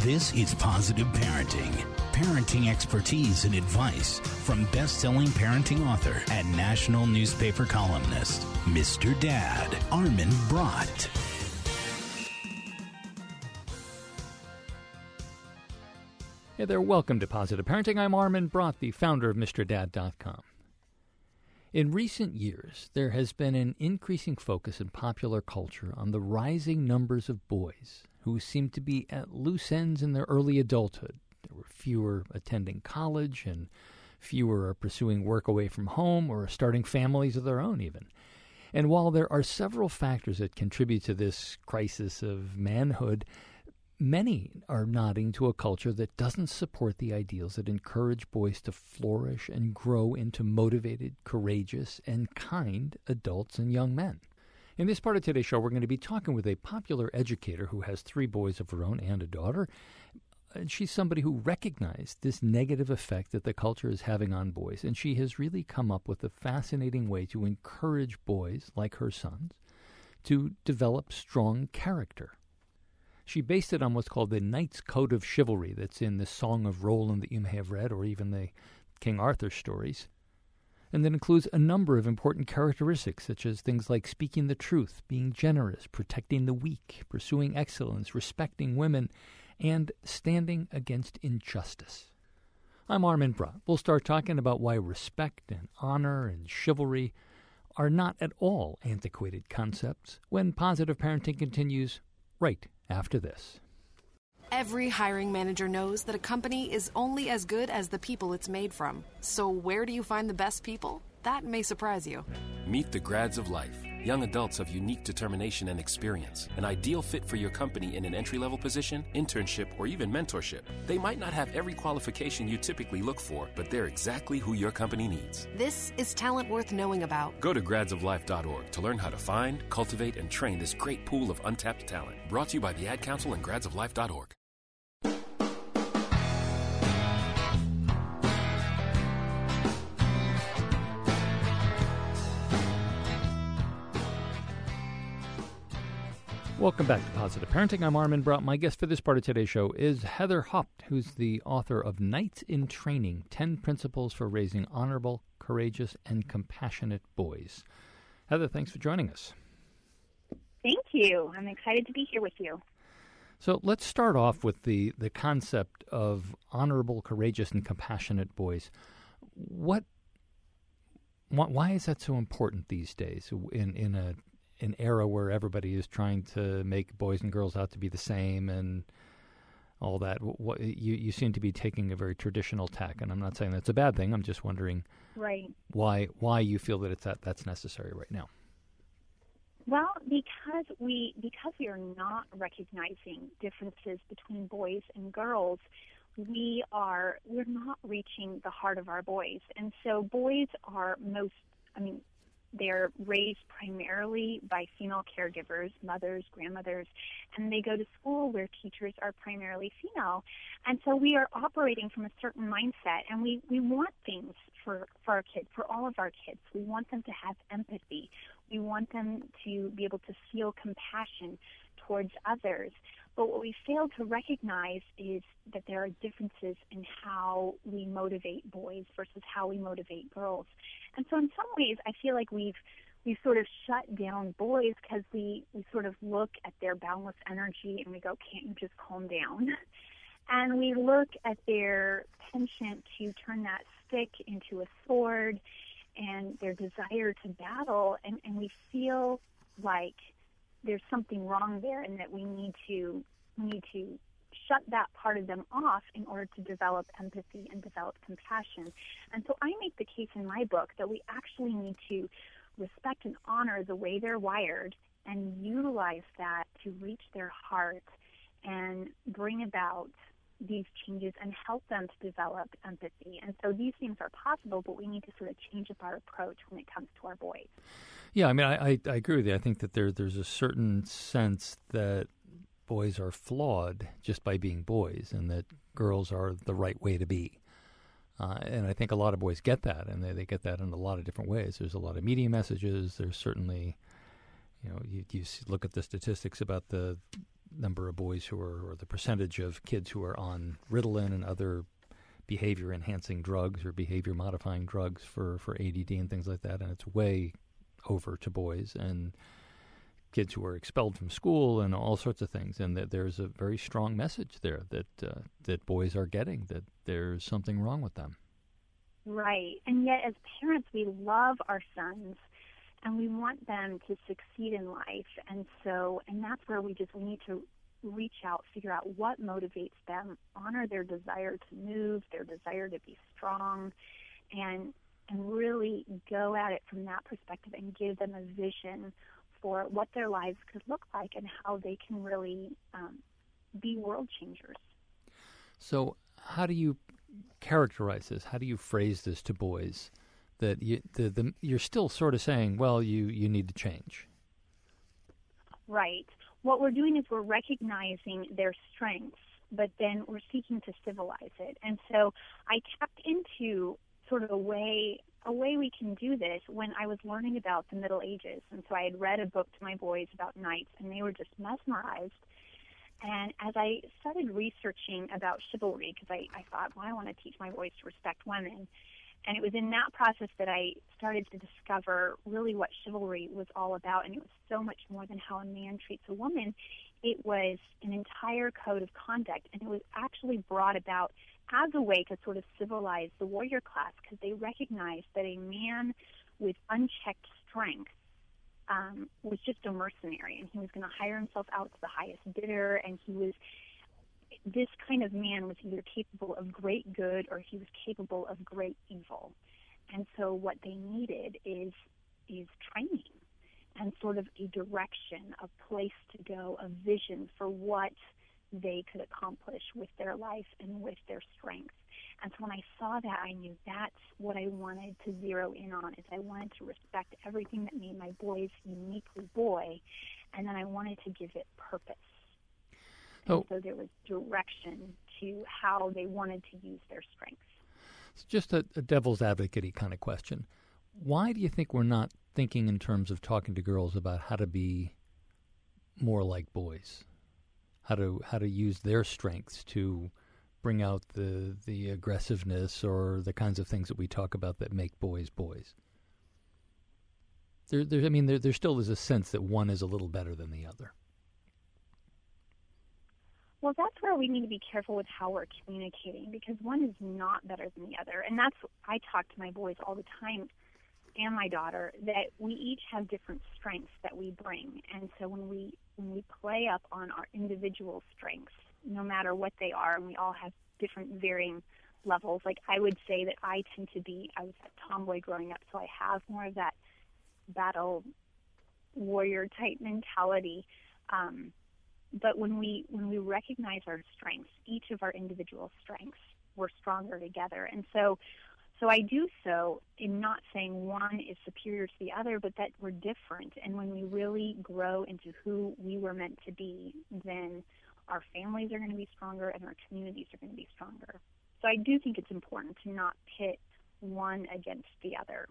This is Positive Parenting. Parenting expertise and advice from best selling parenting author and national newspaper columnist, Mr. Dad, Armin Brott. Hey there, welcome to Positive Parenting. I'm Armin Brott, the founder of MrDad.com. In recent years, there has been an increasing focus in popular culture on the rising numbers of boys who seem to be at loose ends in their early adulthood. There were fewer attending college, and fewer are pursuing work away from home or starting families of their own, even. And while there are several factors that contribute to this crisis of manhood, Many are nodding to a culture that doesn't support the ideals that encourage boys to flourish and grow into motivated, courageous, and kind adults and young men. In this part of today's show, we're going to be talking with a popular educator who has three boys of her own and a daughter. And she's somebody who recognized this negative effect that the culture is having on boys, and she has really come up with a fascinating way to encourage boys, like her sons, to develop strong character she based it on what's called the Knight's Code of Chivalry that's in the Song of Roland that you may have read, or even the King Arthur stories. And that includes a number of important characteristics, such as things like speaking the truth, being generous, protecting the weak, pursuing excellence, respecting women, and standing against injustice. I'm Armin Brott. We'll start talking about why respect and honor and chivalry are not at all antiquated concepts when positive parenting continues right after this. Every hiring manager knows that a company is only as good as the people it's made from. So, where do you find the best people? That may surprise you. Meet the grads of life Young adults of unique determination and experience, an ideal fit for your company in an entry level position, internship, or even mentorship. They might not have every qualification you typically look for, but they're exactly who your company needs. This is talent worth knowing about. Go to gradsoflife.org to learn how to find, cultivate, and train this great pool of untapped talent. Brought to you by the Ad Council and gradsoflife.org. Welcome back to Positive Parenting. I'm Armin Brott. My guest for this part of today's show is Heather Haupt, who's the author of Knights in Training 10 Principles for Raising Honorable, Courageous, and Compassionate Boys. Heather, thanks for joining us. Thank you. I'm excited to be here with you. So let's start off with the, the concept of honorable, courageous, and compassionate boys. What, why is that so important these days in, in a an era where everybody is trying to make boys and girls out to be the same and all that. What, you you seem to be taking a very traditional tack, and I'm not saying that's a bad thing. I'm just wondering, right? Why why you feel that it's that that's necessary right now? Well, because we because we are not recognizing differences between boys and girls, we are we're not reaching the heart of our boys, and so boys are most. I mean, they're raised primarily by female caregivers, mothers, grandmothers, and they go to school where teachers are primarily female. And so we are operating from a certain mindset, and we, we want things for, for our kids, for all of our kids. We want them to have empathy. We want them to be able to feel compassion towards others. But what we fail to recognize is that there are differences in how we motivate boys versus how we motivate girls. And so in some ways, I feel like we've we sort of shut down boys because we, we sort of look at their boundless energy and we go, can't you just calm down? And we look at their penchant to turn that stick into a sword and their desire to battle, and, and we feel like there's something wrong there and that we need to need to shut that part of them off in order to develop empathy and develop compassion. And so I make the case in my book that we actually need to respect and honor the way they're wired and utilize that to reach their heart and bring about these changes and help them to develop empathy. And so these things are possible, but we need to sort of change up our approach when it comes to our boys. Yeah, I mean, I, I, I agree with you. I think that there there's a certain sense that boys are flawed just by being boys, and that girls are the right way to be. Uh, and I think a lot of boys get that, and they, they get that in a lot of different ways. There's a lot of media messages. There's certainly, you know, you, you look at the statistics about the number of boys who are, or the percentage of kids who are on Ritalin and other behavior enhancing drugs or behavior modifying drugs for, for ADD and things like that, and it's way over to boys and kids who are expelled from school and all sorts of things. And that there's a very strong message there that uh, that boys are getting that there's something wrong with them. Right, and yet as parents, we love our sons and we want them to succeed in life and so and that's where we just we need to reach out, figure out what motivates them, honor their desire to move, their desire to be strong, and and really go at it from that perspective and give them a vision for what their lives could look like and how they can really um, be world changers. So, how do you characterize this? How do you phrase this to boys? That you, the, the, you're still sort of saying, well, you, you need to change. Right what we're doing is we're recognizing their strengths, but then we're seeking to civilize it. And so I tapped into sort of a way a way we can do this when I was learning about the Middle Ages. And so I had read a book to my boys about knights, and they were just mesmerized. And as I started researching about chivalry, because I, I thought, well, I want to teach my boys to respect women, and it was in that process that I started to discover really what chivalry was all about. And it was so much more than how a man treats a woman. It was an entire code of conduct. And it was actually brought about as a way to sort of civilize the warrior class because they recognized that a man with unchecked strength um, was just a mercenary and he was going to hire himself out to the highest bidder and he was this kind of man was either capable of great good or he was capable of great evil. And so what they needed is is training and sort of a direction, a place to go, a vision for what they could accomplish with their life and with their strength. And so when I saw that, I knew that's what I wanted to zero in on. Is I wanted to respect everything that made my boys uniquely boy, and then I wanted to give it purpose. Oh. And oh. so there was direction to how they wanted to use their strengths. It's just a, a devil's advocate kind of question. Why do you think we're not thinking in terms of talking to girls about how to be more like boys? How to how to use their strengths to bring out the the aggressiveness or the kinds of things that we talk about that make boys boys. There, there I mean, there, there still is a sense that one is a little better than the other. Well, that's where we need to be careful with how we're communicating because one is not better than the other. And that's, I talk to my boys all the time and my daughter that we each have different strengths that we bring. And so when we, when we play up on our individual strengths, no matter what they are, and we all have different varying levels. Like I would say that I tend to be, I was a tomboy growing up, so I have more of that battle warrior type mentality. Um, but when we when we recognize our strengths, each of our individual strengths, we're stronger together. And so so I do so in not saying one is superior to the other, but that we're different. And when we really grow into who we were meant to be, then our families are going to be stronger and our communities are going to be stronger. So I do think it's important to not pit one against the other.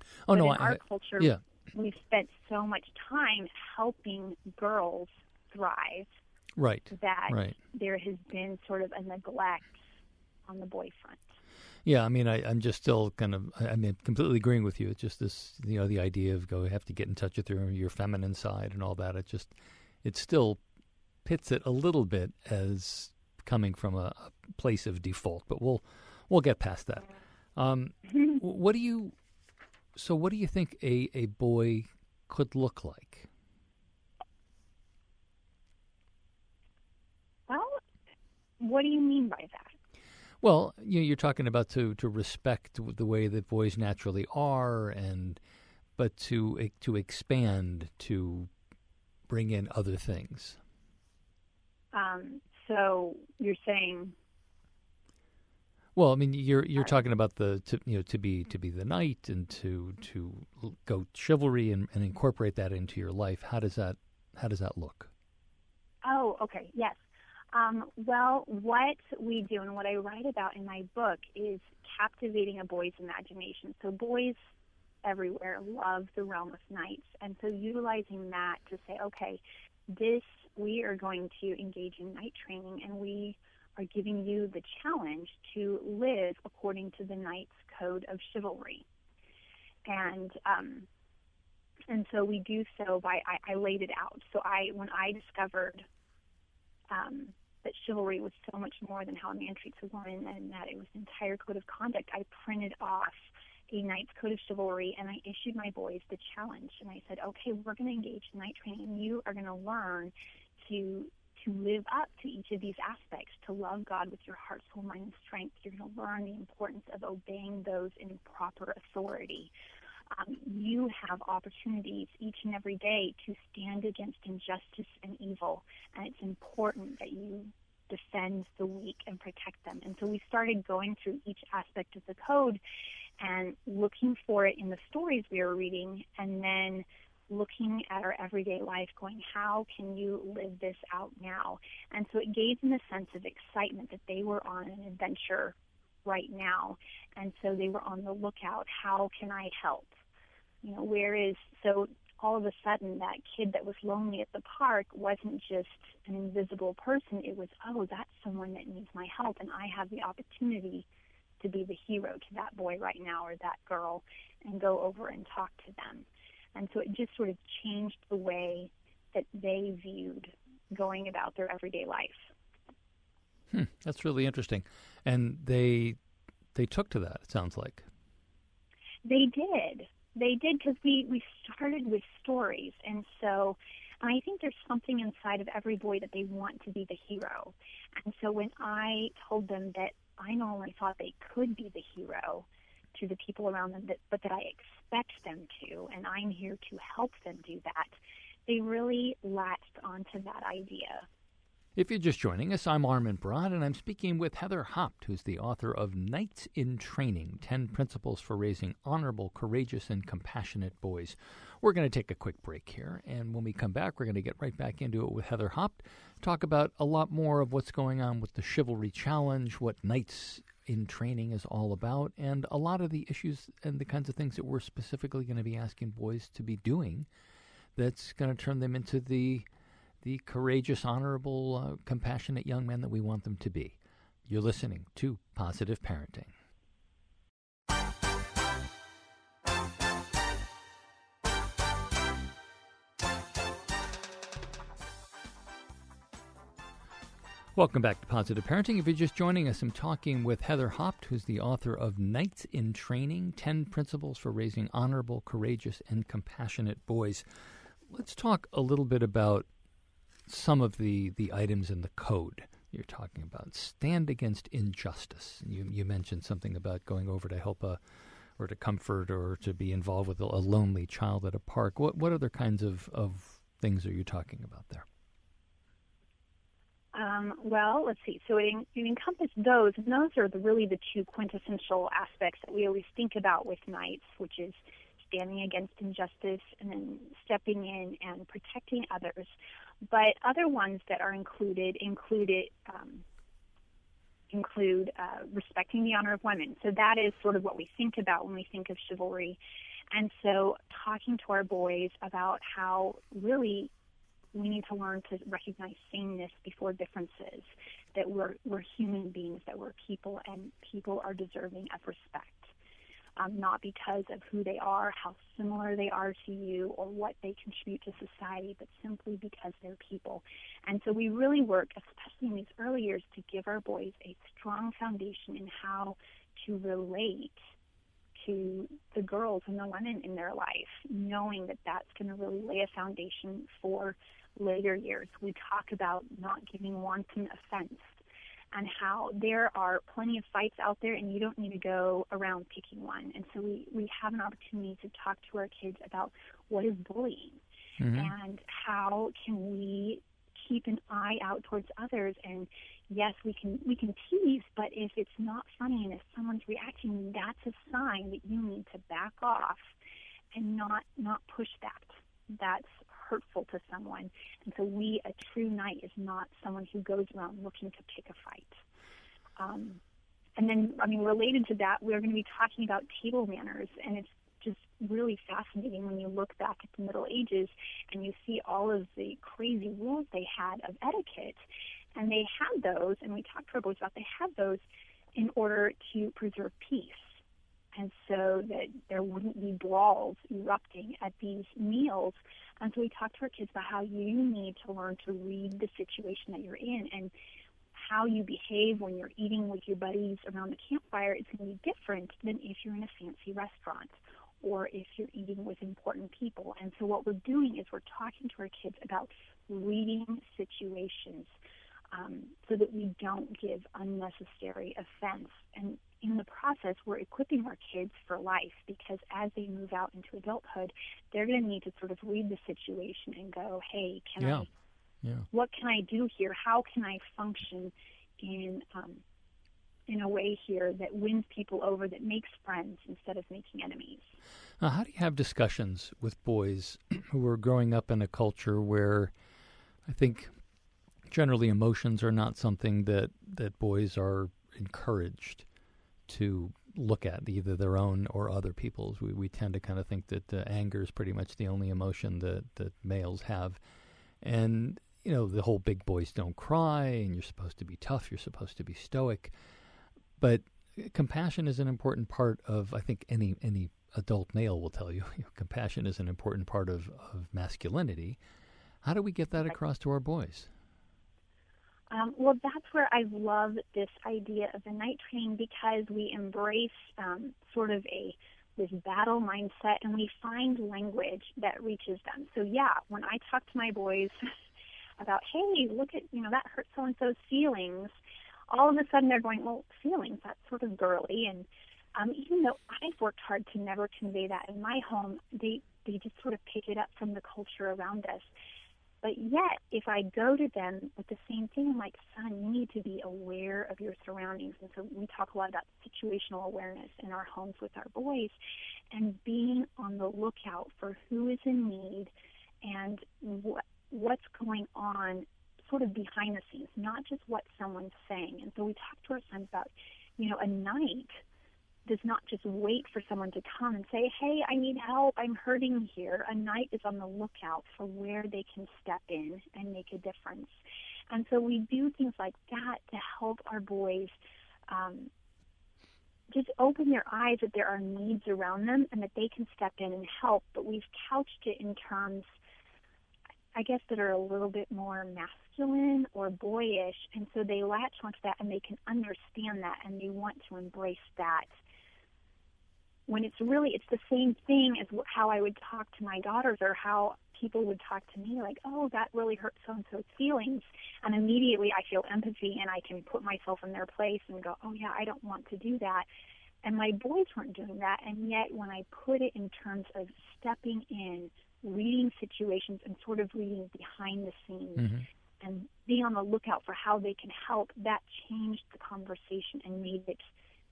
Oh but no, in I, our culture, yeah. we've spent so much time helping girls thrive. Right. That right. there has been sort of a neglect on the boy front. Yeah, I mean, I, am just still kind of, I mean, completely agreeing with you. It's just this, you know, the idea of go have to get in touch with your your feminine side and all that. It just, it still pits it a little bit as coming from a, a place of default. But we'll we'll get past that. Um, what do you? So, what do you think a a boy could look like? What do you mean by that? Well, you know, you're talking about to to respect the way that boys naturally are, and but to to expand to bring in other things. Um, so you're saying. Well, I mean, you're you're talking about the to, you know to be to be the knight and to to go chivalry and, and incorporate that into your life. How does that how does that look? Oh, okay, yes. Um, well, what we do and what I write about in my book is captivating a boy's imagination. So boys everywhere love the realm of knights. And so utilizing that to say, okay, this, we are going to engage in knight training and we are giving you the challenge to live according to the knight's code of chivalry. And, um, and so we do so by, I, I laid it out. So I, when I discovered, um, that chivalry was so much more than how a man treats a woman and that it was an entire code of conduct, I printed off a knight's code of chivalry and I issued my boys the challenge and I said, okay, we're going to engage in knight training you are going to learn to to live up to each of these aspects, to love God with your heart, soul, mind, and strength. You're going to learn the importance of obeying those in proper authority. Um, you have opportunities each and every day to stand against injustice and evil, and it's important that you defend the weak and protect them. And so we started going through each aspect of the code and looking for it in the stories we were reading, and then looking at our everyday life, going, how can you live this out now? And so it gave them a sense of excitement that they were on an adventure right now. And so they were on the lookout. How can I help? You know, where is, so all of a sudden that kid that was lonely at the park wasn't just an invisible person. It was, oh, that's someone that needs my help. And I have the opportunity to be the hero to that boy right now or that girl and go over and talk to them. And so it just sort of changed the way that they viewed going about their everyday life. Hmm, that's really interesting. And they they took to that, it sounds like. They did. They did because we, we started with stories. And so I think there's something inside of every boy that they want to be the hero. And so when I told them that I not only thought they could be the hero, to the people around them, that, but that I expect them to, and I'm here to help them do that, they really latched onto that idea. If you're just joining us, I'm Armin Brott, and I'm speaking with Heather Haupt, who's the author of Knights in Training 10 Principles for Raising Honorable, Courageous, and Compassionate Boys. We're going to take a quick break here, and when we come back, we're going to get right back into it with Heather Haupt, talk about a lot more of what's going on with the Chivalry Challenge, what Knights in training is all about, and a lot of the issues and the kinds of things that we're specifically going to be asking boys to be doing that's going to turn them into the the courageous, honorable, uh, compassionate young men that we want them to be. You're listening to Positive Parenting. Welcome back to Positive Parenting. If you're just joining us, I'm talking with Heather Haupt, who's the author of Knights in Training 10 Principles for Raising Honorable, Courageous, and Compassionate Boys. Let's talk a little bit about some of the, the items in the code you're talking about. Stand against injustice. You, you mentioned something about going over to help a or to comfort or to be involved with a, lonely child at a park. What, what other kinds of, of things are you talking about there? Um, well, let's see. So it, it encompasses those, and those are the, really the two quintessential aspects that we always think about with knights, which is standing against injustice and then stepping in and protecting others. But other ones that are included included um, include uh, respecting the honor of women. So that is sort of what we think about when we think of chivalry. And so talking to our boys about how really we need to learn to recognize sameness before differences, that we're, we're human beings, that we're people, and people are deserving of respect. Um, not because of who they are, how similar they are to you, or what they contribute to society, but simply because they're people. And so we really work, especially in these early years, to give our boys a strong foundation in how to relate to the girls and the women in their life, knowing that that's going to really lay a foundation for later years, we talk about not giving wanton offense and how there are plenty of fights out there and you don't need to go around picking one. And so we, we have an opportunity to talk to our kids about what is bullying mm-hmm. and how can we keep an eye out towards others and yes we can we can tease but if it's not funny and if someone's reacting that's a sign that you need to back off and not not push that that's hurtful to someone. And so we, a true knight, is not someone who goes around looking to pick a fight. Um, and then, I mean, related to that, we're going to be talking about table manners, and it's just really fascinating when you look back at the Middle Ages and you see all of the crazy rules they had of etiquette. And they had those, and we talked to our boys about they had those in order to preserve peace. And so that there wouldn't be brawls erupting at these meals. And so we talked to our kids about how you need to learn to read the situation that you're in and how you behave when you're eating with your buddies around the campfire is going to be different than if you're in a fancy restaurant or if you're eating with important people. And so what we're doing is we're talking to our kids about reading situations um, so that we don't give unnecessary offense. And in the process, we're equipping our kids for life because as they move out into adulthood, they're going to need to sort of read the situation and go, hey, can yeah. I, yeah. what can I do here? How can I function in, um, in a way here that wins people over, that makes friends instead of making enemies? Now, how do you have discussions with boys who are growing up in a culture where I think generally emotions are not something that, that boys are encouraged to look at, either their own or other people's. We, we tend to kind of think that uh, anger is pretty much the only emotion that, that males have. And, you know, the whole big boys don't cry, and you're supposed to be tough, you're supposed to be stoic. But compassion is an important part of, I think, any, any adult male will tell you. you know, compassion is an important part of, of masculinity. How do we get that across to our boys? Um, well, that's where I love this idea of the night train because we embrace um, sort of a this battle mindset and we find language that reaches them. So yeah, when I talk to my boys about, hey, look at you know that hurt so and so's feelings, all of a sudden they're going, well, feelings that's sort of girly, and um, even though I've worked hard to never convey that in my home, they they just sort of pick it up from the culture around us. But yet, if I go to them with the same thing, I'm like, son, you need to be aware of your surroundings. And so we talk a lot about situational awareness in our homes with our boys and being on the lookout for who is in need and what, what's going on sort of behind the scenes, not just what someone's saying. And so we talk to our sons about, you know, a knight does not just wait for someone to come and say, Hey, I need help, I'm hurting here. A knight is on the lookout for where they can step in and make a difference. And so we do things like that to help our boys um, just open their eyes that there are needs around them and that they can step in and help. But we've couched it in terms, I guess, that are a little bit more masculine or boyish. And so they latch onto that and they can understand that and they want to embrace that when it's really it's the same thing as how I would talk to my daughters or how people would talk to me like oh that really hurt so and so's feelings. And immediately I feel empathy and I can put myself in their place and go oh yeah I don't want to do that. And my boys weren't doing that. And yet when I put it in terms of stepping in reading situations and sort of reading behind the scenes mm-hmm. and being on the lookout for how they can help that changed the conversation and made it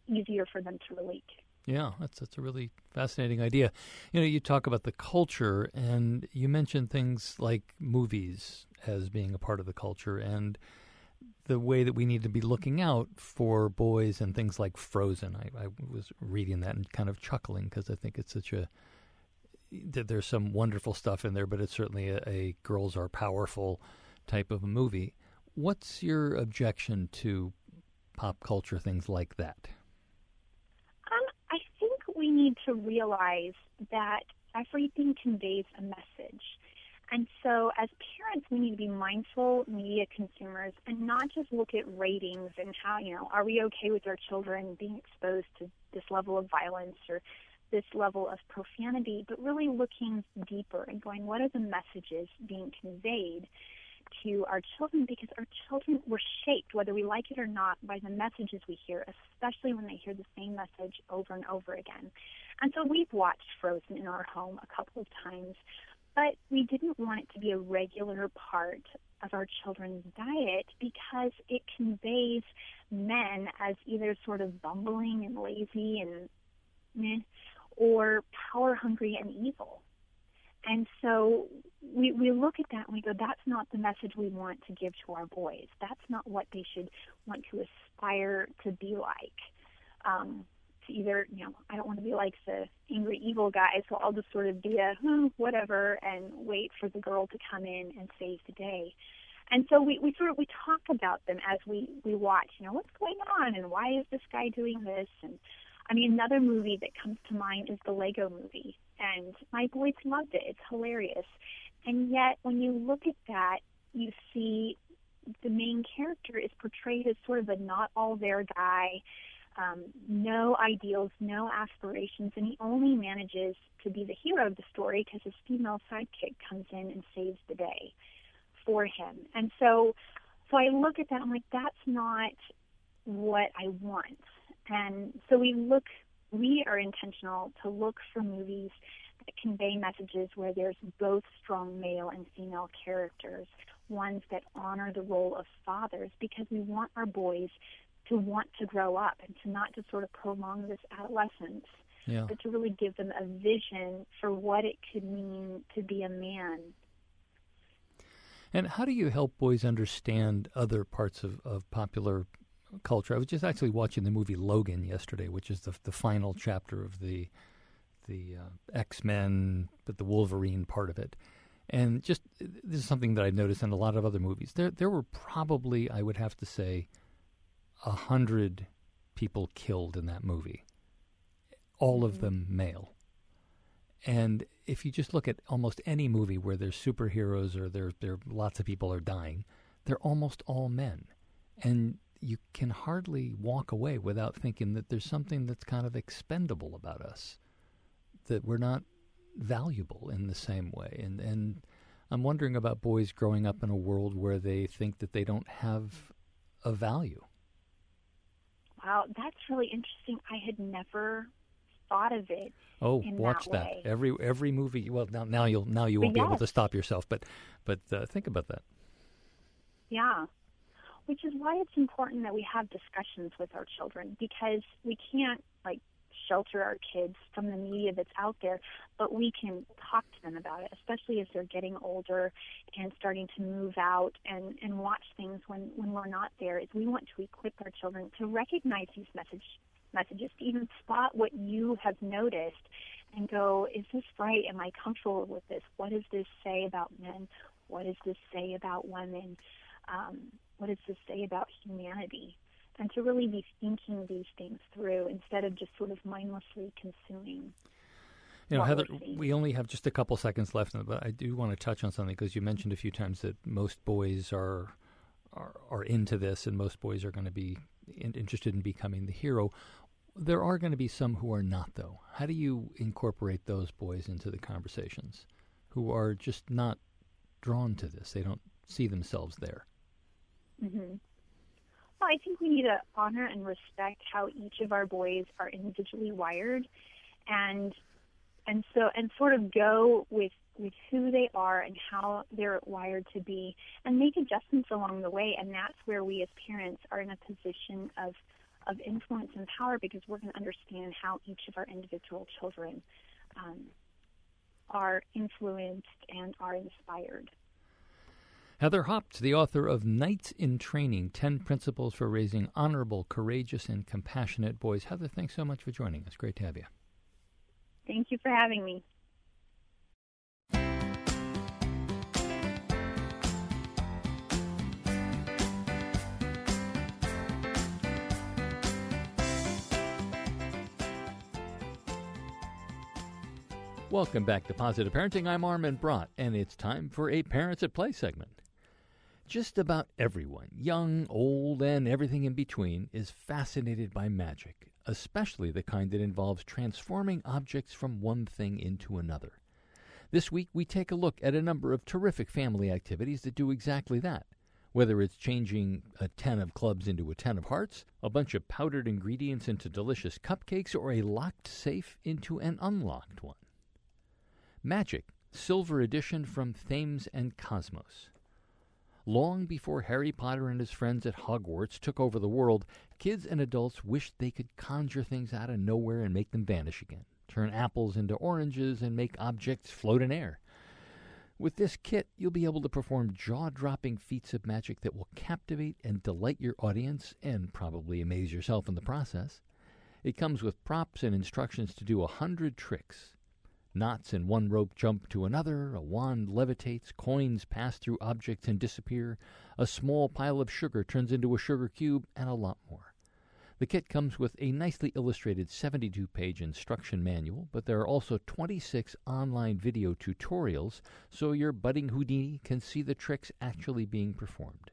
easier for them to relate yeah, that's that's a really fascinating idea. You know, you talk about the culture, and you mentioned things like movies as being a part of the culture, and the way that we need to be looking out for boys and things like Frozen. I, I was reading that and kind of chuckling because I think it's such a that there's some wonderful stuff in there, but it's certainly a, a girls are powerful type of a movie. What's your objection to pop culture things like that? Need to realize that everything conveys a message. And so, as parents, we need to be mindful media consumers and not just look at ratings and how, you know, are we okay with our children being exposed to this level of violence or this level of profanity, but really looking deeper and going, what are the messages being conveyed? To our children because our children were shaped, whether we like it or not, by the messages we hear, especially when they hear the same message over and over again. And so we've watched Frozen in our home a couple of times, but we didn't want it to be a regular part of our children's diet because it conveys men as either sort of bumbling and lazy and meh, or power hungry and evil. And so we, we look at that and we go, that's not the message we want to give to our boys. That's not what they should want to aspire to be like. Um, to either, you know, I don't want to be like the angry evil guy, so I'll just sort of be a hmm, whatever and wait for the girl to come in and save the day. And so we, we sort of we talk about them as we we watch. You know, what's going on and why is this guy doing this? And I mean, another movie that comes to mind is the Lego Movie, and my boys loved it. It's hilarious, and yet when you look at that, you see the main character is portrayed as sort of a not all there guy, um, no ideals, no aspirations, and he only manages to be the hero of the story because his female sidekick comes in and saves the day for him. And so, so I look at that. I'm like, that's not what I want. And so we look. We are intentional to look for movies that convey messages where there's both strong male and female characters, ones that honor the role of fathers, because we want our boys to want to grow up and to not just sort of prolong this adolescence, Yeah. but to really give them a vision for what it could mean to be a man. And how do you help boys understand other parts of, of popular culture? I was just actually watching the movie Logan yesterday, which is the the final chapter of the the uh, X Men, but the Wolverine part of it. And just this is something that I've noticed in a lot of other movies. There there were probably I would have to say a hundred people killed in that movie, all of them male. And if you just look at almost any movie where there's superheroes or there there lots of people are dying, they're almost all men. And you can hardly walk away without thinking that there's something that's kind of expendable about us. That we're not valuable in the same way. And and I'm wondering about boys growing up in a world where they think that they don't have a value. Wow, that's really interesting. I had never thought of it. Oh, watch that that. Every every movie. Well, now now you'll now you won't be able to stop yourself. But but uh, think about that. Yeah. Which is why it's important that we have discussions with our children because we can't like shelter our kids from the media that's out there, but we can talk to them about it, especially as they're getting older and starting to move out and, and watch things when, when we're not there. Is we want to equip our children to recognize these message messages, to even spot what you have noticed and go, is this right? Am I comfortable with this? What does this say about men? What does this say about women? Um, what does this say about humanity? And to really be thinking these things through instead of just sort of mindlessly consuming. You know, Heather, we only have just a couple seconds left, but I do want to touch on something because you mentioned a few times that most boys are are, are into this, and most boys are going to be in, interested in becoming the hero. There are going to be some who are not, though. How do you incorporate those boys into the conversations who are just not drawn to this? They don't see themselves there. Hmm Well, I think we need to honor and respect how each of our boys are individually wired, and and so and sort of go with with who they are and how they're wired to be, and make adjustments along the way. And that's where we as parents are in a position of of influence and power because we're going to understand how each of our individual children um, are influenced and are inspired. Heather Haupt's, the author of Knights in Training 10 Principles for Raising Honorable, Courageous, and Compassionate Boys. Heather, thanks so much for joining us. Great to have you. Thank you for having me. Welcome back to Positive Parenting. I'm Armin Brott, and it's time for a Parents at Play segment. Just about everyone, young, old, and everything in between, is fascinated by magic, especially the kind that involves transforming objects from one thing into another. This week, we take a look at a number of terrific family activities that do exactly that. Whether it's changing a 10 of clubs into a 10 of hearts, a bunch of powdered ingredients into delicious cupcakes, or a locked safe into an unlocked one. Magic, Silver Edition from Thames and Cosmos. Long before Harry Potter and his friends at Hogwarts took over the world, kids and adults wished they could conjure things out of nowhere and make them vanish again, turn apples into oranges, and make objects float in air. With this kit, you'll be able to perform jaw dropping feats of magic that will captivate and delight your audience and probably amaze yourself in the process. It comes with props and instructions to do a hundred tricks. Knots in one rope jump to another, a wand levitates, coins pass through objects and disappear, a small pile of sugar turns into a sugar cube, and a lot more. The kit comes with a nicely illustrated 72 page instruction manual, but there are also 26 online video tutorials so your budding Houdini can see the tricks actually being performed.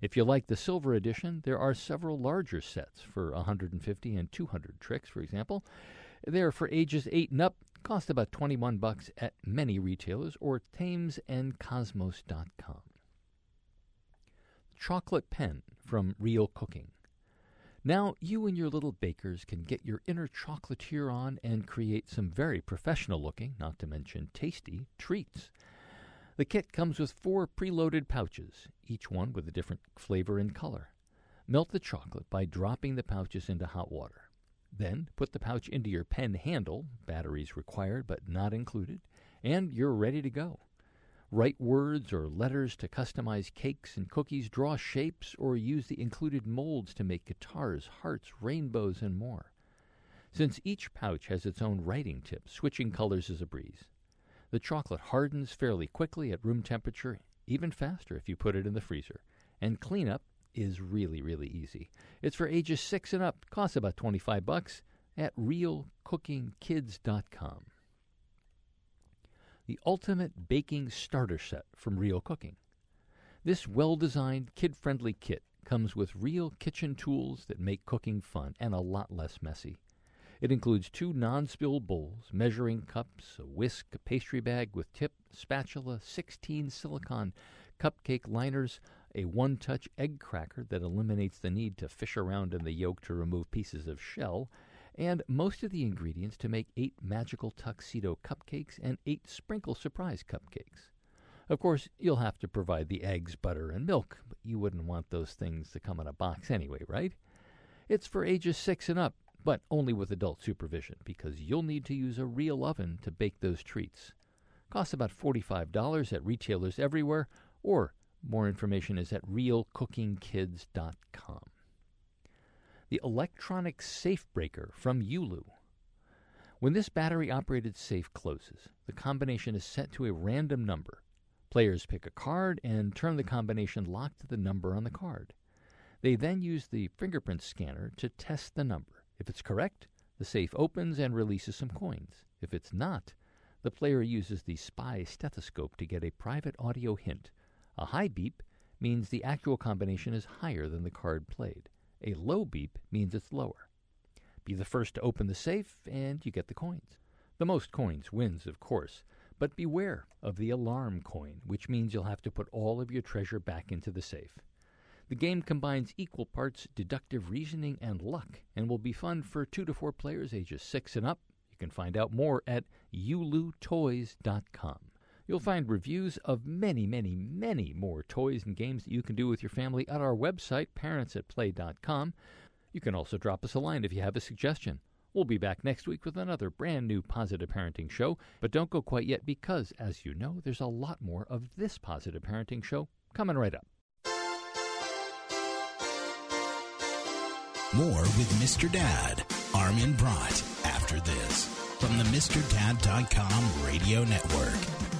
If you like the silver edition, there are several larger sets for 150 and 200 tricks, for example. They're for ages 8 and up, cost about 21 bucks at many retailers or thamesandcosmos.com. Chocolate pen from Real Cooking. Now you and your little bakers can get your inner chocolatier on and create some very professional looking, not to mention tasty, treats. The kit comes with four preloaded pouches, each one with a different flavor and color. Melt the chocolate by dropping the pouches into hot water. Then put the pouch into your pen handle, batteries required but not included, and you're ready to go. Write words or letters to customize cakes and cookies, draw shapes, or use the included molds to make guitars, hearts, rainbows, and more. Since each pouch has its own writing tip, switching colors is a breeze. The chocolate hardens fairly quickly at room temperature, even faster if you put it in the freezer. And cleanup is really, really easy. It's for ages 6 and up, costs about 25 bucks at realcookingkids.com. The ultimate baking starter set from Real Cooking. This well designed, kid friendly kit comes with real kitchen tools that make cooking fun and a lot less messy. It includes two non spill bowls, measuring cups, a whisk, a pastry bag with tip, spatula, 16 silicone cupcake liners, a one touch egg cracker that eliminates the need to fish around in the yolk to remove pieces of shell, and most of the ingredients to make eight magical tuxedo cupcakes and eight sprinkle surprise cupcakes. Of course, you'll have to provide the eggs, butter, and milk, but you wouldn't want those things to come in a box anyway, right? It's for ages six and up, but only with adult supervision because you'll need to use a real oven to bake those treats. Costs about $45 at retailers everywhere, or more information is at realcookingkids.com. The electronic safe breaker from Yulu. When this battery operated safe closes, the combination is set to a random number. Players pick a card and turn the combination lock to the number on the card. They then use the fingerprint scanner to test the number. If it's correct, the safe opens and releases some coins. If it's not, the player uses the spy stethoscope to get a private audio hint. A high beep means the actual combination is higher than the card played. A low beep means it's lower. Be the first to open the safe, and you get the coins. The most coins wins, of course, but beware of the alarm coin, which means you'll have to put all of your treasure back into the safe. The game combines equal parts deductive reasoning and luck and will be fun for two to four players ages six and up. You can find out more at yulutoys.com. You'll find reviews of many, many, many more toys and games that you can do with your family at our website, parentsatplay.com. You can also drop us a line if you have a suggestion. We'll be back next week with another brand new Positive Parenting show, but don't go quite yet because, as you know, there's a lot more of this Positive Parenting show coming right up. More with Mr. Dad, Armin Brott, after this from the MrDad.com radio network.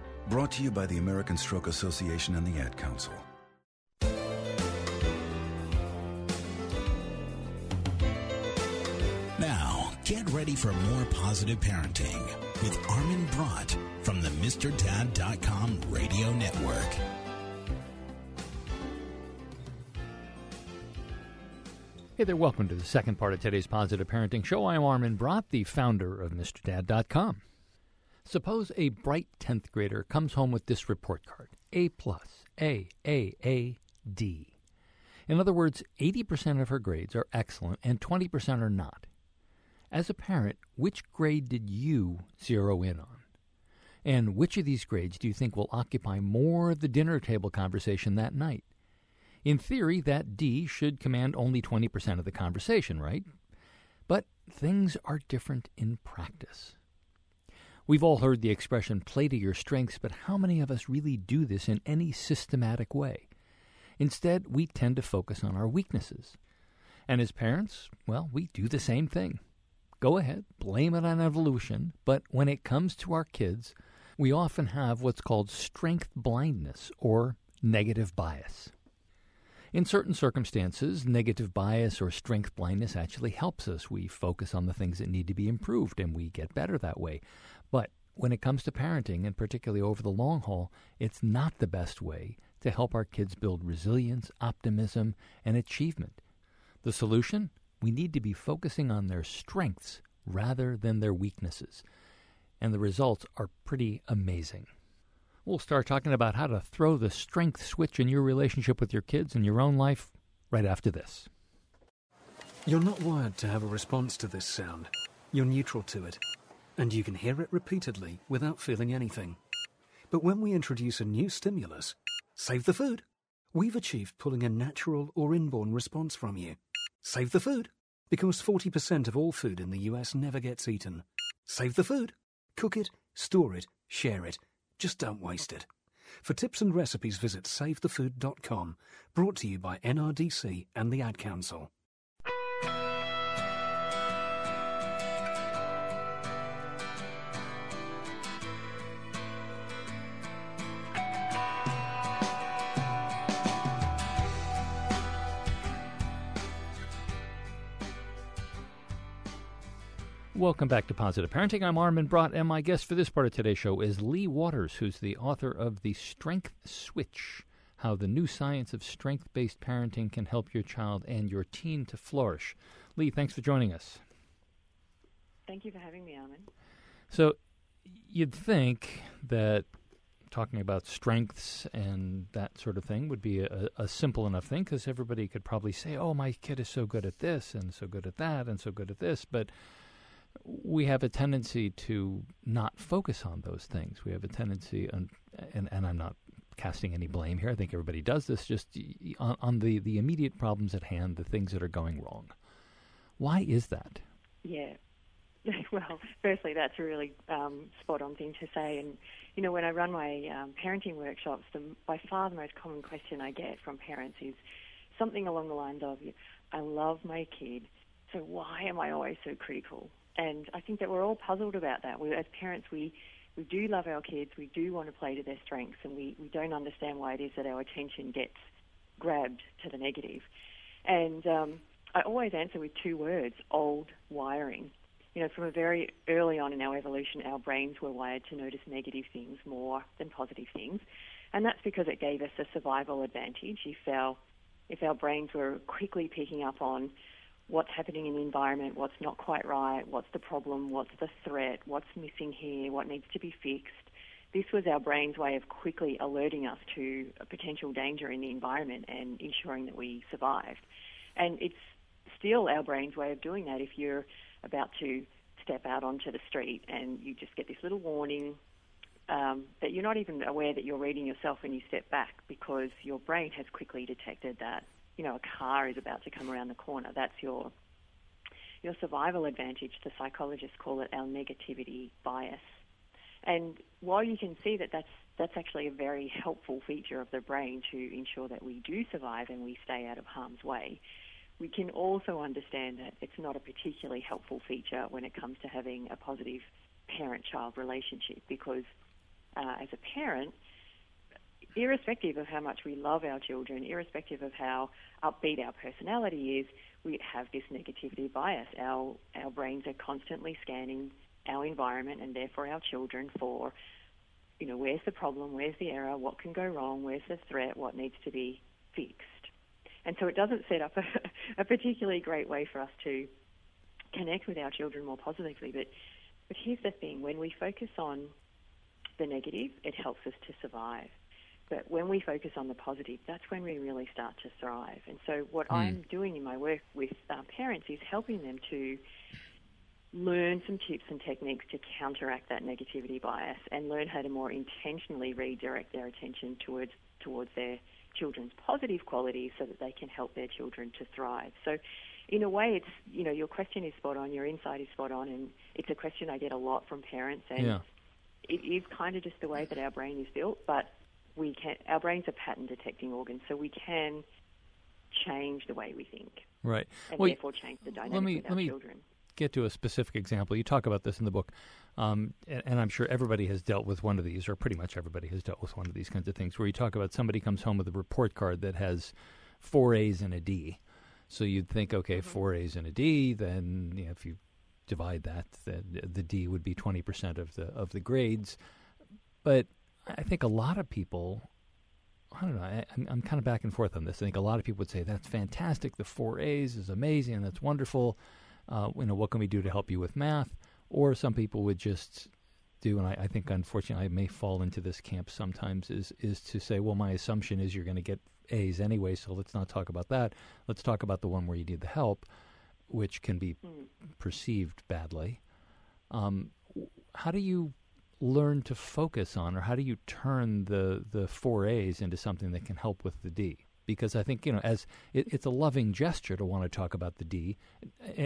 Brought to you by the American Stroke Association and the Ad Council. Now, get ready for more positive parenting with Armin Brott from the MrDad.com radio network. Hey there, welcome to the second part of today's Positive Parenting Show. I'm Armin Brott, the founder of MrDad.com. Suppose a bright 10th grader comes home with this report card A plus, A, A, A, D. In other words, 80% of her grades are excellent and 20% are not. As a parent, which grade did you zero in on? And which of these grades do you think will occupy more of the dinner table conversation that night? In theory, that D should command only 20% of the conversation, right? But things are different in practice. We've all heard the expression play to your strengths, but how many of us really do this in any systematic way? Instead, we tend to focus on our weaknesses. And as parents, well, we do the same thing. Go ahead, blame it on evolution, but when it comes to our kids, we often have what's called strength blindness or negative bias. In certain circumstances, negative bias or strength blindness actually helps us. We focus on the things that need to be improved and we get better that way. But when it comes to parenting, and particularly over the long haul, it's not the best way to help our kids build resilience, optimism, and achievement. The solution? we need to be focusing on their strengths rather than their weaknesses. And the results are pretty amazing. We'll start talking about how to throw the strength switch in your relationship with your kids and your own life right after this. You're not wired to have a response to this sound. You're neutral to it, and you can hear it repeatedly without feeling anything. But when we introduce a new stimulus, save the food, we've achieved pulling a natural or inborn response from you. Save the food, because 40% of all food in the US never gets eaten. Save the food. Cook it, store it, share it. Just don't waste it. For tips and recipes, visit savethefood.com. Brought to you by NRDC and the Ad Council. Welcome back to Positive Parenting. I'm Armin Brott, and my guest for this part of today's show is Lea Waters, who's the author of The Strength Switch How the New Science of Strength Based Parenting Can Help Your Child and Your Teen to Flourish. Lea, thanks for joining us. Thank you for having me, Armin. So, you'd think that talking about strengths and that sort of thing would be a, a simple enough thing because everybody could probably say, oh, my kid is so good at this and so good at that and so good at this. But we have a tendency to not focus on those things. We have a tendency, on, and, and I'm not casting any blame here. I think everybody does this just on, on, the, the immediate problems at hand, the things that are going wrong. Why is that? Yeah. Well, firstly, that's a really um, spot on thing to say. And, you know, when I run my um, parenting workshops, the, by far the most common question I get from parents is something along the lines of, I love my kid, so why am I always so critical? And I think that we're all puzzled about that. We, as parents, we, we do love our kids, we do want to play to their strengths, and we, we don't understand why it is that our attention gets grabbed to the negative. And um, I always answer with two words old wiring. You know, from a very early on in our evolution, our brains were wired to notice negative things more than positive things. And that's because it gave us a survival advantage. If our, if our brains were quickly picking up on what's happening in the environment, what's not quite right, what's the problem, what's the threat, what's missing here, what needs to be fixed. This was our brain's way of quickly alerting us to a potential danger in the environment and ensuring that we survived. And it's still our brain's way of doing that if you're about to step out onto the street and you just get this little warning um, that you're not even aware that you're reading yourself when you step back because your brain has quickly detected that you know, a car is about to come around the corner. That's your your survival advantage. The psychologists call it our negativity bias. And while you can see that that's that's actually a very helpful feature of the brain to ensure that we do survive and we stay out of harm's way, we can also understand that it's not a particularly helpful feature when it comes to having a positive parent-child relationship because uh, as a parent, irrespective of how much we love our children, irrespective of how upbeat our personality is, we have this negativity bias. Our our brains are constantly scanning our environment and therefore our children for, you know, where's the problem, where's the error, what can go wrong, where's the threat, what needs to be fixed. And so it doesn't set up a, a particularly great way for us to connect with our children more positively. But but here's the thing: when we focus on the negative, it helps us to survive. But when we focus on the positive, that's when we really start to thrive. And so, what mm. I'm doing in my work with uh, parents is helping them to learn some tips and techniques to counteract that negativity bias and learn how to more intentionally redirect their attention towards towards their children's positive qualities so that they can help their children to thrive. So in a way it's you know, your question is spot on, your insight is spot on and it's a question I get a lot from parents and yeah. it is kind of just the way that our brain is built, but we can our brains are pattern detecting organs, so we can change the way we think. Right. And well, therefore change the dynamic let me, with our let me children. Get to a specific example. You talk about this in the book, um, and, and, I'm sure everybody has dealt with one of these, or pretty much everybody has dealt with one of these kinds of things, where you talk about somebody comes home with a report card that has four A's and a D. So you'd think, okay, mm-hmm. four A's and a D, then you know, if you divide that, the, the D would be 20% of the of the grades. But I think a lot of people, I don't know, I, am I'm kind of back and forth on this. I think a lot of people would say that's fantastic. The four A's is amazing. That's wonderful. Uh, you know, what can we do to help you with math? Or some people would just do, and I, I think unfortunately I may fall into this camp sometimes, is is to say, well, my assumption is you're going to get A's anyway, so let's not talk about that. Let's talk about the one where you need the help, which can be mm. perceived badly. Um, how do you learn to focus on, or how do you turn the the four A's into something that can help with the D? Because I think you know, as it, it's a loving gesture to want to talk about the D,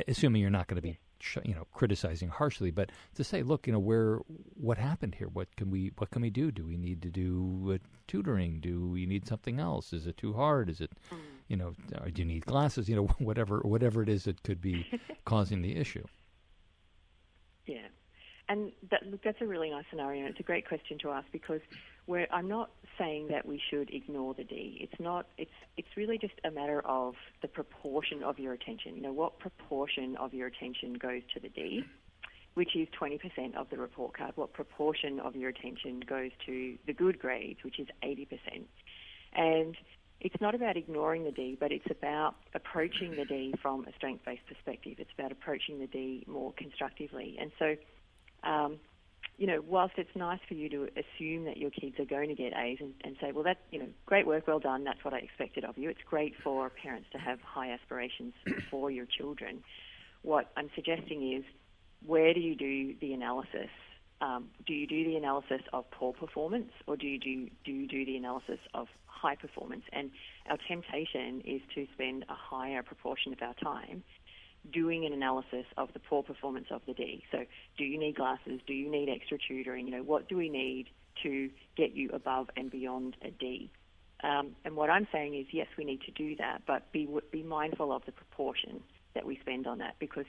assuming you're not going to be you know criticizing harshly, but to say, look, you know, where what happened here? What can we what can we do? Do we need to do tutoring? Do we need something else? Is it too hard? Is it mm. you know, do you need glasses? You know, whatever whatever it is that could be causing the issue. Yeah. And that, that's a really nice scenario. And it's a great question to ask because I'm not saying that we should ignore the D. It's not. It's it's really just a matter of the proportion of your attention. You know, what proportion of your attention goes to the D, which is 20% of the report card. What proportion of your attention goes to the good grades, which is 80%. And it's not about ignoring the D, but it's about approaching the D from a strength-based perspective. It's about approaching the D more constructively. And so um, you know, whilst it's nice for you to assume that your kids are going to get A's and, and say, well, that's, you know, great work, well done, that's what I expected of you. It's great for parents to have high aspirations for your children. What I'm suggesting is, where do you do the analysis? Um, do you do the analysis of poor performance or do you do, do you do the analysis of high performance? And our temptation is to spend a higher proportion of our time doing an analysis of the poor performance of the D. So, do you need glasses? Do you need extra tutoring? You know, what do we need to get you above and beyond a D? Um, and what I'm saying is, yes, we need to do that, but be be mindful of the proportion that we spend on that, because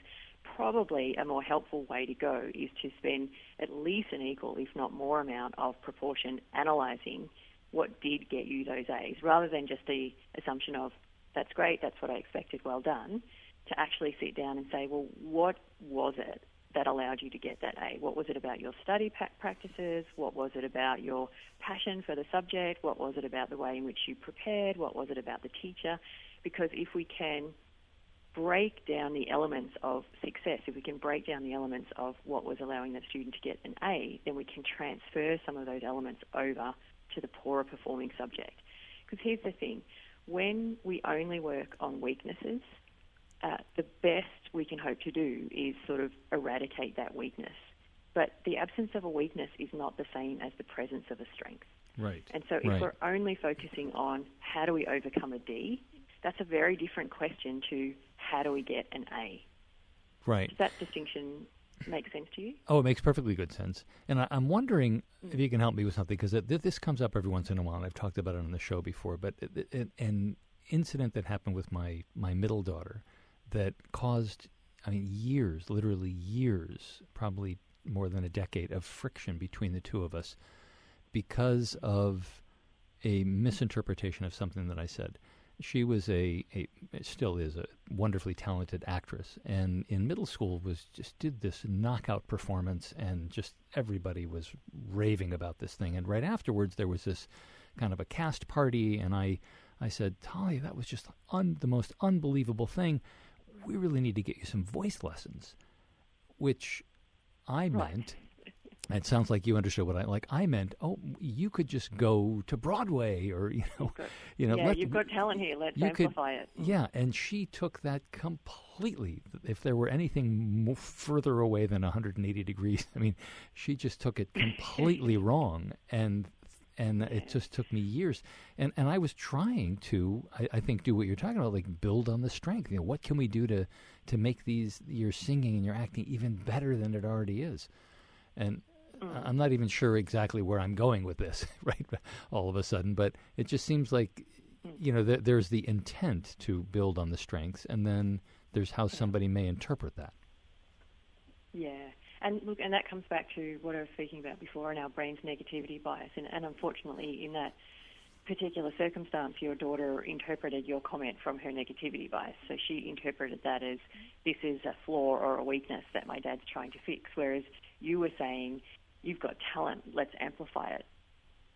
probably a more helpful way to go is to spend at least an equal, if not more, amount of proportion analysing what did get you those A's, rather than just the assumption of that's great, that's what I expected, well done to actually sit down and say, well, what was it that allowed you to get that A? What was it about your study practices? What was it about your passion for the subject? What was it about the way in which you prepared? What was it about the teacher? Because if we can break down the elements of success, if we can break down the elements of what was allowing the student to get an A, then we can transfer some of those elements over to the poorer performing subject. Because here's the thing when we only work on weaknesses, uh, the best we can hope to do is sort of eradicate that weakness. But the absence of a weakness is not the same as the presence of a strength. Right. And so if right. we're only focusing on how do we overcome a D, that's a very different question to how do we get an A. Right. Does that distinction make sense to you? Oh, it makes perfectly good sense. And I, am wondering mm. if you can help me with something because this comes up every once in a while. and I've talked about it on the show before, but it, it, an incident that happened with my, my middle daughter – that caused, I mean, years, literally years, probably more than a decade of friction between the two of us because of a misinterpretation of something that I said. She was a, a still is a wonderfully talented actress, and in middle school was just did this knockout performance, and just everybody was raving about this thing. And right afterwards, there was this kind of a cast party, and I I said, Talia, that was just un- the most unbelievable thing. We really need to get you some voice lessons, which I Right. meant. It sounds like you understood what I like. I meant, oh, you could just go to Broadway, or you know, you know, yeah, let- you've got talent here. Let's you could- amplify it. yeah, and she took that completely. If there were anything further away than 180 degrees, I mean, she just took it completely wrong, and and it just took me years. And and I was trying to, I, I think, do what you're talking about, like build on the strength. You know, what can we do to to make these your singing and your acting even better than it already is? And I- I'm not even sure exactly where I'm going with this, right? All of a sudden, but it just seems like, mm. you know, th- there's the intent to build on the strengths, and then there's how somebody may interpret that. Yeah, and look, and that comes back to what I was speaking about before, and our brain's negativity bias. And, and unfortunately, in that particular circumstance, your daughter interpreted your comment from her negativity bias. So she interpreted that as this is a flaw or a weakness that my dad's trying to fix, whereas you were saying you've got talent, let's amplify it.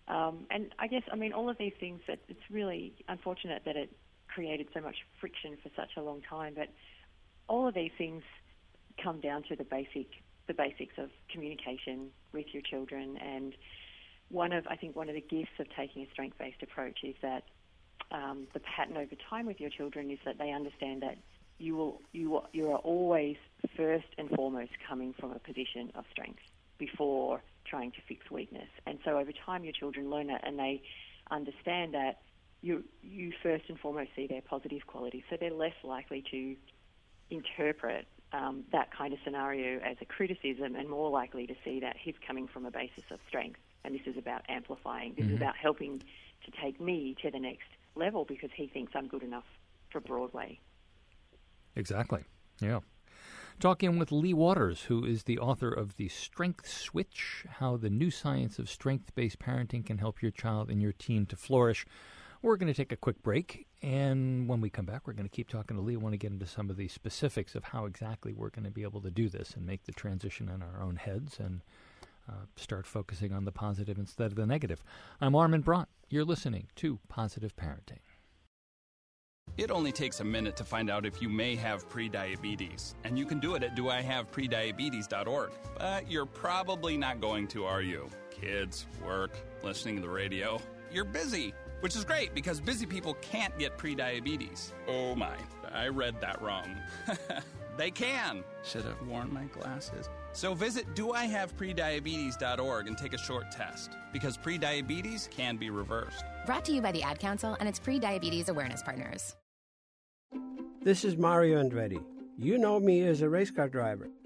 Um, and I guess, I mean, all of these things that it's really unfortunate that it created so much friction for such a long time, but all of these things come down to the basic the basics of communication with your children. And one of I think one of the gifts of taking a strength based approach is that um, the pattern over time with your children is that they understand that you will you you are always first and foremost coming from a position of strength before trying to fix weakness. And so over time your children learn that and they understand that you you first and foremost see their positive qualities. So they're less likely to interpret um, that kind of scenario as a criticism and more likely to see that he's coming from a basis of strength. And this is about amplifying. This Mhm. is about helping to take me to the next level because he thinks I'm good enough for Broadway. Exactly. Yeah. Talking with Lea Waters, who is the author of The Strength Switch How the New Science of Strength Based Parenting Can Help Your Child and Your Teen to Flourish. We're going to take a quick break, and when we come back, we're going to keep talking to Lea. I want to get into some of the specifics of how exactly we're going to be able to do this and make the transition in our own heads and uh, start focusing on the positive instead of the negative. I'm Armin Brott. You're listening to Positive Parenting. It only takes a minute to find out if you may have prediabetes, and you can do it at doihaveprediabetes.org. But you're probably not going to, are you? Kids, work, listening to the radio. You're busy, which is great because busy people can't get prediabetes. Oh my, I read that wrong. they can. Should have worn my glasses. So visit doihaveprediabetes.org and take a short test because prediabetes can be reversed. Brought to you by the Ad Council and its pre diabetes awareness partners. This is Mario Andretti. You know me as a race car driver,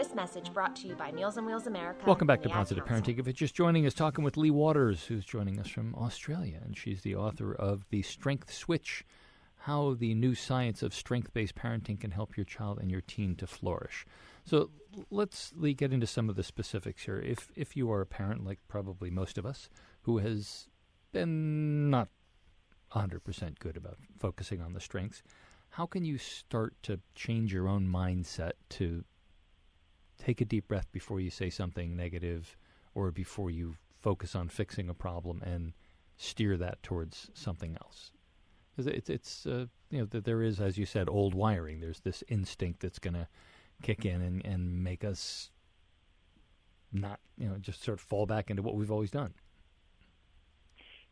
This message brought to you by Meals on Wheels America. Welcome back to Positive Council. Parenting. If it's just joining us, talking with Lea Waters, who's joining us from Australia, and she's the author of The Strength Switch How the New Science of Strength Based Parenting Can Help Your Child and Your Teen to Flourish. So let's Lea, get into some of the specifics here. If, if you are a parent, like probably most of us, who has been not 100% good about focusing on the strengths, how can you start to change your own mindset to take a deep breath before you say something negative or before you focus on fixing a problem and steer that towards something else. Because it's it's uh, you know there is, as you said, old wiring. There's this instinct that's going to kick in and, and make us not you know just sort of fall back into what we've always done.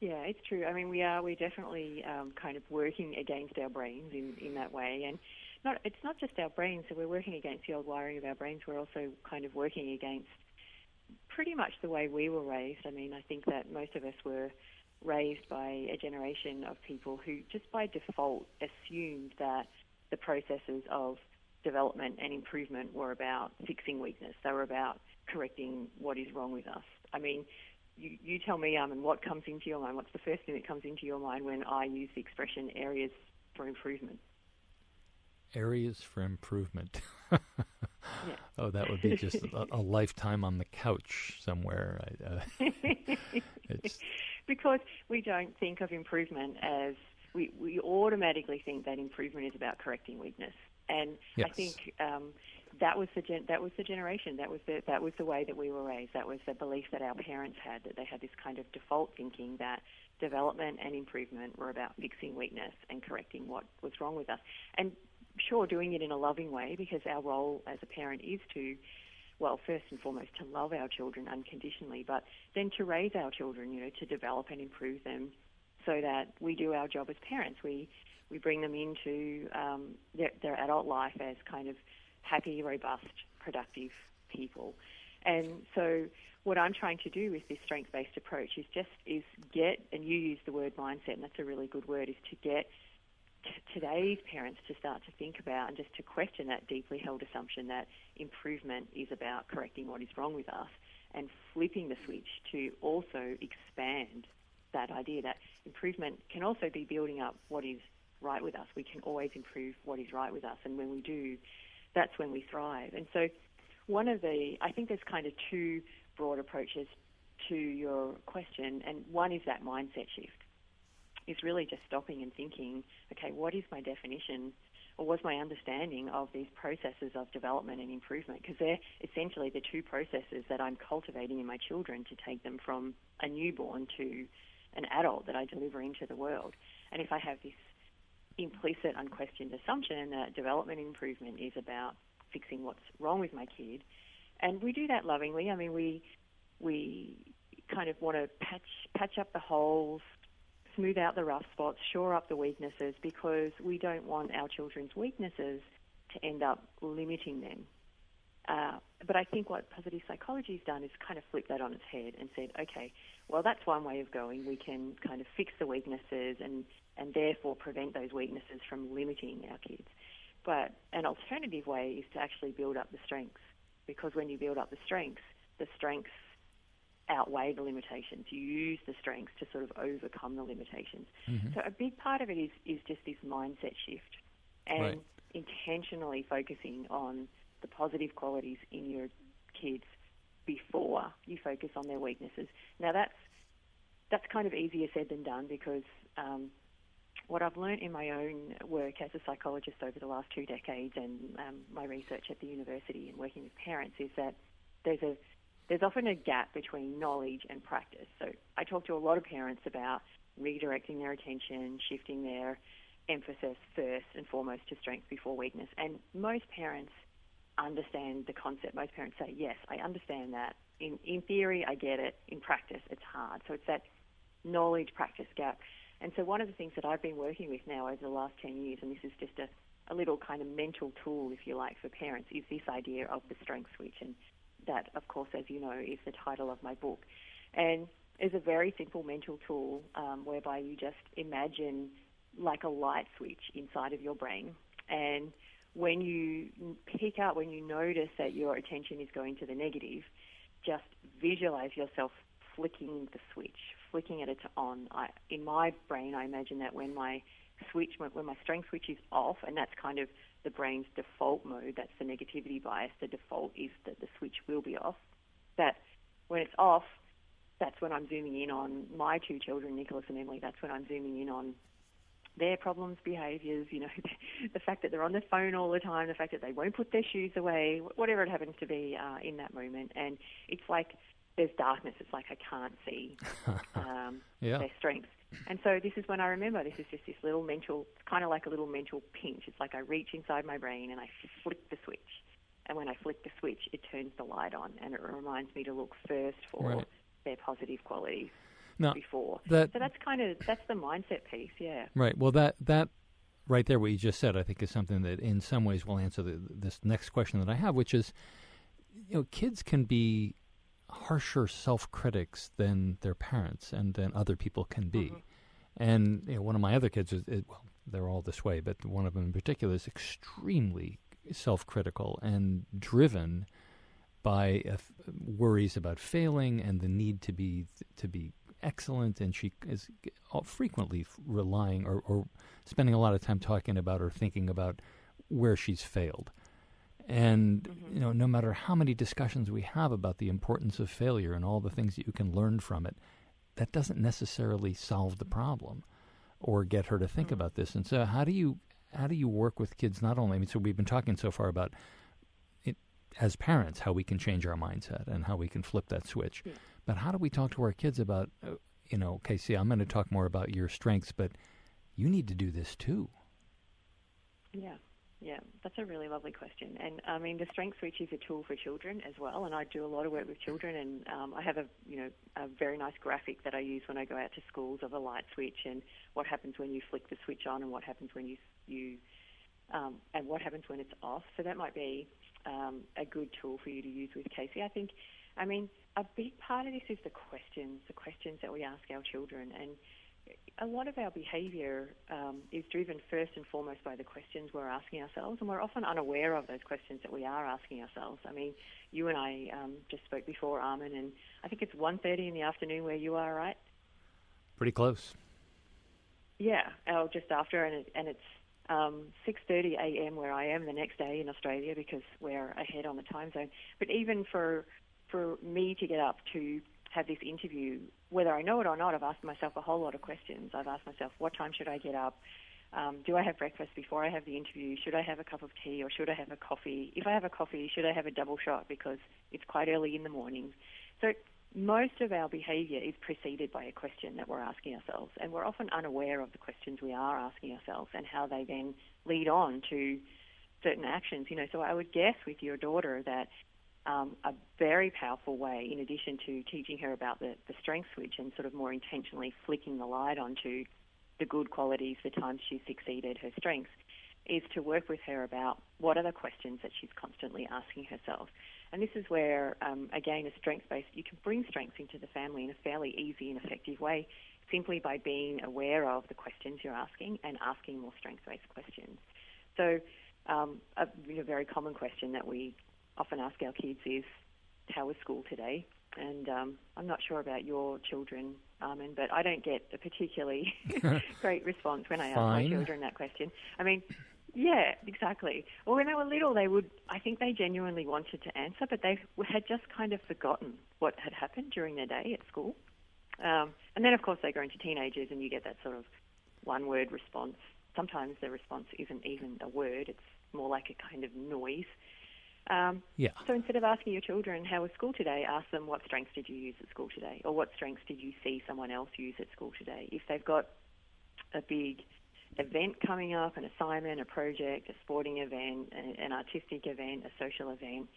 Yeah, it's true. I mean, we are we're definitely um, kind of working against our brains in, in that way, and not it's not just our brains. So we're working against the old wiring of our brains. We're also kind of working against pretty much the way we were raised. I mean, I think that most of us were raised by a generation of people who just by default assumed that the processes of development and improvement were about fixing weakness. They were about correcting what is wrong with us. I mean, you, you tell me, um, and what comes into your mind? What's the first thing that comes into your mind when I use the expression areas for improvement? Areas for improvement. yeah. Oh, that would be just a, a, lifetime on the couch somewhere. Uh, because we don't think of improvement as we, we automatically think that improvement is about correcting weakness. And yes. I think um, that was the gen- that was the generation. That was the that was the way that we were raised. That was the belief that our parents had that they had this kind of default thinking that development and improvement were about fixing weakness and correcting what was wrong with us. And sure, doing it in a loving way because our role as a parent is to well, first and foremost, to love our children unconditionally, but then to raise our children, you know, to develop and improve them so that we do our job as parents. We we bring them into um, their, their adult life as kind of happy, robust, productive people. And so what I'm trying to do with this strength-based approach is just is get, and you use the word mindset, and that's a really good word, is to get today's parents to start to think about and just to question that deeply held assumption that improvement is about correcting what is wrong with us and flipping the switch to also expand that idea that improvement can also be building up what is right with us. We can always improve what is right with us, and when we do, that's when we thrive. And so, one of the, I think there's kind of two broad approaches to your question, and one is that mindset shift. Is really just stopping and thinking, okay, what is my definition or was my understanding of these processes of development and improvement? Because they're essentially the two processes that I'm cultivating in my children to take them from a newborn to an adult that I deliver into the world. And if I have this implicit, unquestioned assumption that development and improvement is about fixing what's wrong with my kid. And we do that lovingly. I mean, we we kind of want to patch patch up the holes, smooth out the rough spots, shore up the weaknesses because we don't want our children's weaknesses to end up limiting them. Uh, but I think what positive psychology has done is kind of flip that on its head and said, okay, well, that's one way of going. We can kind of fix the weaknesses and and therefore prevent those weaknesses from limiting our kids. But an alternative way is to actually build up the strengths, because when you build up the strengths, the strengths outweigh the limitations. You use the strengths to sort of overcome the limitations. Mm-hmm. So a big part of it is is just this mindset shift and right. intentionally focusing on the positive qualities in your kids before you focus on their weaknesses. Now that's that's kind of easier said than done because um, what I've learned in my own work as a psychologist over the last two decades and um, my research at the university and working with parents is that there's a there's often a gap between knowledge and practice. So I talk to a lot of parents about redirecting their attention, shifting their emphasis first and foremost to strength before weakness. And most parents understand the concept. Most parents say, yes, I understand that. In, in theory, I get it. In practice, it's hard. So it's that knowledge practice gap. And so one of the things that I've been working with now over the last 10 years, and this is just a, a little kind of mental tool, if you like, for parents, is this idea of the strength switch. And that, of course, as you know, is the title of my book. And it's a very simple mental tool um, whereby you just imagine like a light switch inside of your brain. And when you pick up, when you notice that your attention is going to the negative, just visualize yourself flicking the switch, flicking it to on. I, in my brain, I imagine that when my switch, when my strength switch is off, and that's kind of the brain's default mode, that's the negativity bias, the default is that the switch will be off. That when it's off, that's when I'm zooming in on my two children, Nicholas and Emily. That's when I'm zooming in on their problems, behaviours, you know, the fact that they're on their phone all the time, the fact that they won't put their shoes away, whatever it happens to be uh, in that moment. And it's like there's darkness. It's like I can't see um, yeah. their strengths. And so this is when I remember this is just this little mental, it's kind of like a little mental pinch. It's like I reach inside my brain and I flick the switch. And when I flick the switch, it turns the light on and it reminds me to look first for right. their positive qualities now, before. That, so that's kind of that's the mindset piece, yeah. Right. Well, that that right there, what you just said, I think is something that in some ways will answer the, this next question that I have, which is, you know, kids can be harsher self critics than their parents and than other people can be. Mm-hmm. And you know, one of my other kids is, it, well, they're all this way, but one of them in particular is extremely self-critical and driven by uh, worries about failing and the need to be to be excellent, and she is frequently relying or, or spending a lot of time talking about or thinking about where she's failed. And mm-hmm. you know, no matter how many discussions we have about the importance of failure and all the things that you can learn from it, that doesn't necessarily solve the problem or get her to think mm-hmm. about this. And so, how do you how do you work with kids? Not only, I mean, so we've been talking so far about it as parents, how we can change our mindset and how we can flip that switch. Yeah. But how do we talk to our kids about, uh, you know, okay, see, I'm going to talk more about your strengths, but you need to do this too. Yeah. Yeah, that's a really lovely question. And I mean, the Strength Switch is a tool for children as well. And I do a lot of work with children, and um, I have a you know a very nice graphic that I use when I go out to schools of a light switch and what happens when you flick the switch on, and what happens when you you um, and what happens when it's off. So that might be um, a good tool for you to use with Casey. I think. I mean, a big part of this is the questions, the questions that we ask our children, and a lot of our behaviour um, is driven first and foremost by the questions we're asking ourselves, and we're often unaware of those questions that we are asking ourselves. I mean, you and I um, just spoke before, Armin, and I think it's 1.30 in the afternoon where you are, right? Pretty close. Yeah, or just after, and, it, and it's um, 6:30 a.m. where I am the next day in Australia because we're ahead on the time zone. But even for for me to get up to have this interview, whether I know it or not, I've asked myself a whole lot of questions. I've asked myself, what time should I get up? Um, do I have breakfast before I have the interview? Should I have a cup of tea or should I have a coffee? If I have a coffee, should I have a double shot because it's quite early in the morning? So most of our behaviour is preceded by a question that we're asking ourselves, and we're often unaware of the questions we are asking ourselves and how they then lead on to certain actions. You know, so I would guess with your daughter that um, a very powerful way, in addition to teaching her about the, the strength switch and sort of more intentionally flicking the light onto the good qualities, the times she's succeeded, her strengths, is to work with her about what are the questions that she's constantly asking herself. And this is where, um, again, a strength based, you can bring strengths into the family in a fairly easy and effective way simply by being aware of the questions you're asking and asking more strength based questions. So, um, a, a very common question that we often ask our kids is, how was school today? And um, I'm not sure about your children, Armin, but I don't get a particularly great response when I ask Fine. my children that question. I mean, yeah, exactly. Well, when they were little, they would, I think they genuinely wanted to answer, but they had just kind of forgotten what had happened during their day at school. Um, and then, of course, they grow into teenagers and you get that sort of one word response. Sometimes the response isn't even a word, it's more like a kind of noise. Um, yeah. So instead of asking your children, how was school today, ask them, what strengths did you use at school today? Or what strengths did you see someone else use at school today? If they've got a big event coming up, an assignment, a project, a sporting event, an artistic event, a social event,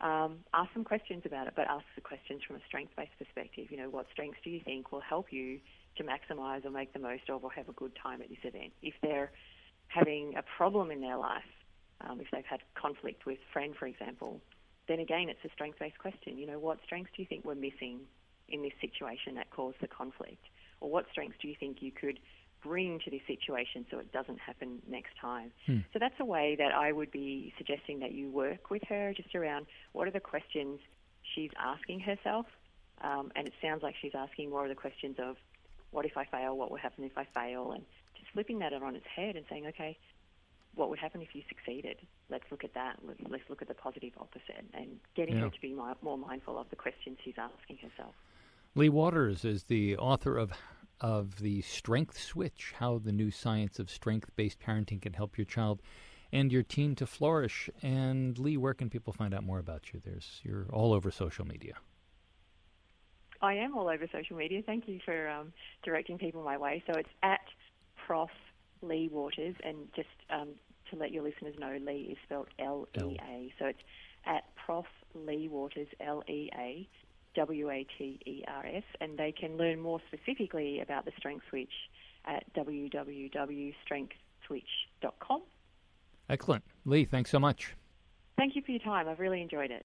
um, ask some questions about it, but ask the questions from a strength-based perspective. You know, what strengths do you think will help you to maximise or make the most of or have a good time at this event? If they're having a problem in their life, um, if they've had conflict with a friend, for example, then again, it's a strength based question. You know, what strengths do you think were missing in this situation that caused the conflict? Or what strengths do you think you could bring to this situation so it doesn't happen next time? Hmm. So that's a way that I would be suggesting that you work with her just around what are the questions she's asking herself. Um, and it sounds like she's asking more of the questions of what if I fail? What will happen if I fail? And just flipping that on its head and saying, okay, what would happen if you succeeded? Let's look at that. Let's look at the positive opposite and getting yeah. her to be more mindful of the questions she's asking herself. Lea Waters is the author of of the Strength Switch: How the New Science of Strength-Based Parenting Can Help Your Child and Your Teen to Flourish. And Lea, where can people find out more about you? There's you're all over social media. I am all over social media. Thank you for um, directing people my way. So it's at Prof Lea Waters, and just um, to let your listeners know, Lea is spelled L E A. So it's at Prof Lea Waters, L E A W A T E R S, and they can learn more specifically about the Strength Switch at www.strengthswitch.com. Excellent. Lea, thanks so much. Thank you for your time. I've really enjoyed it.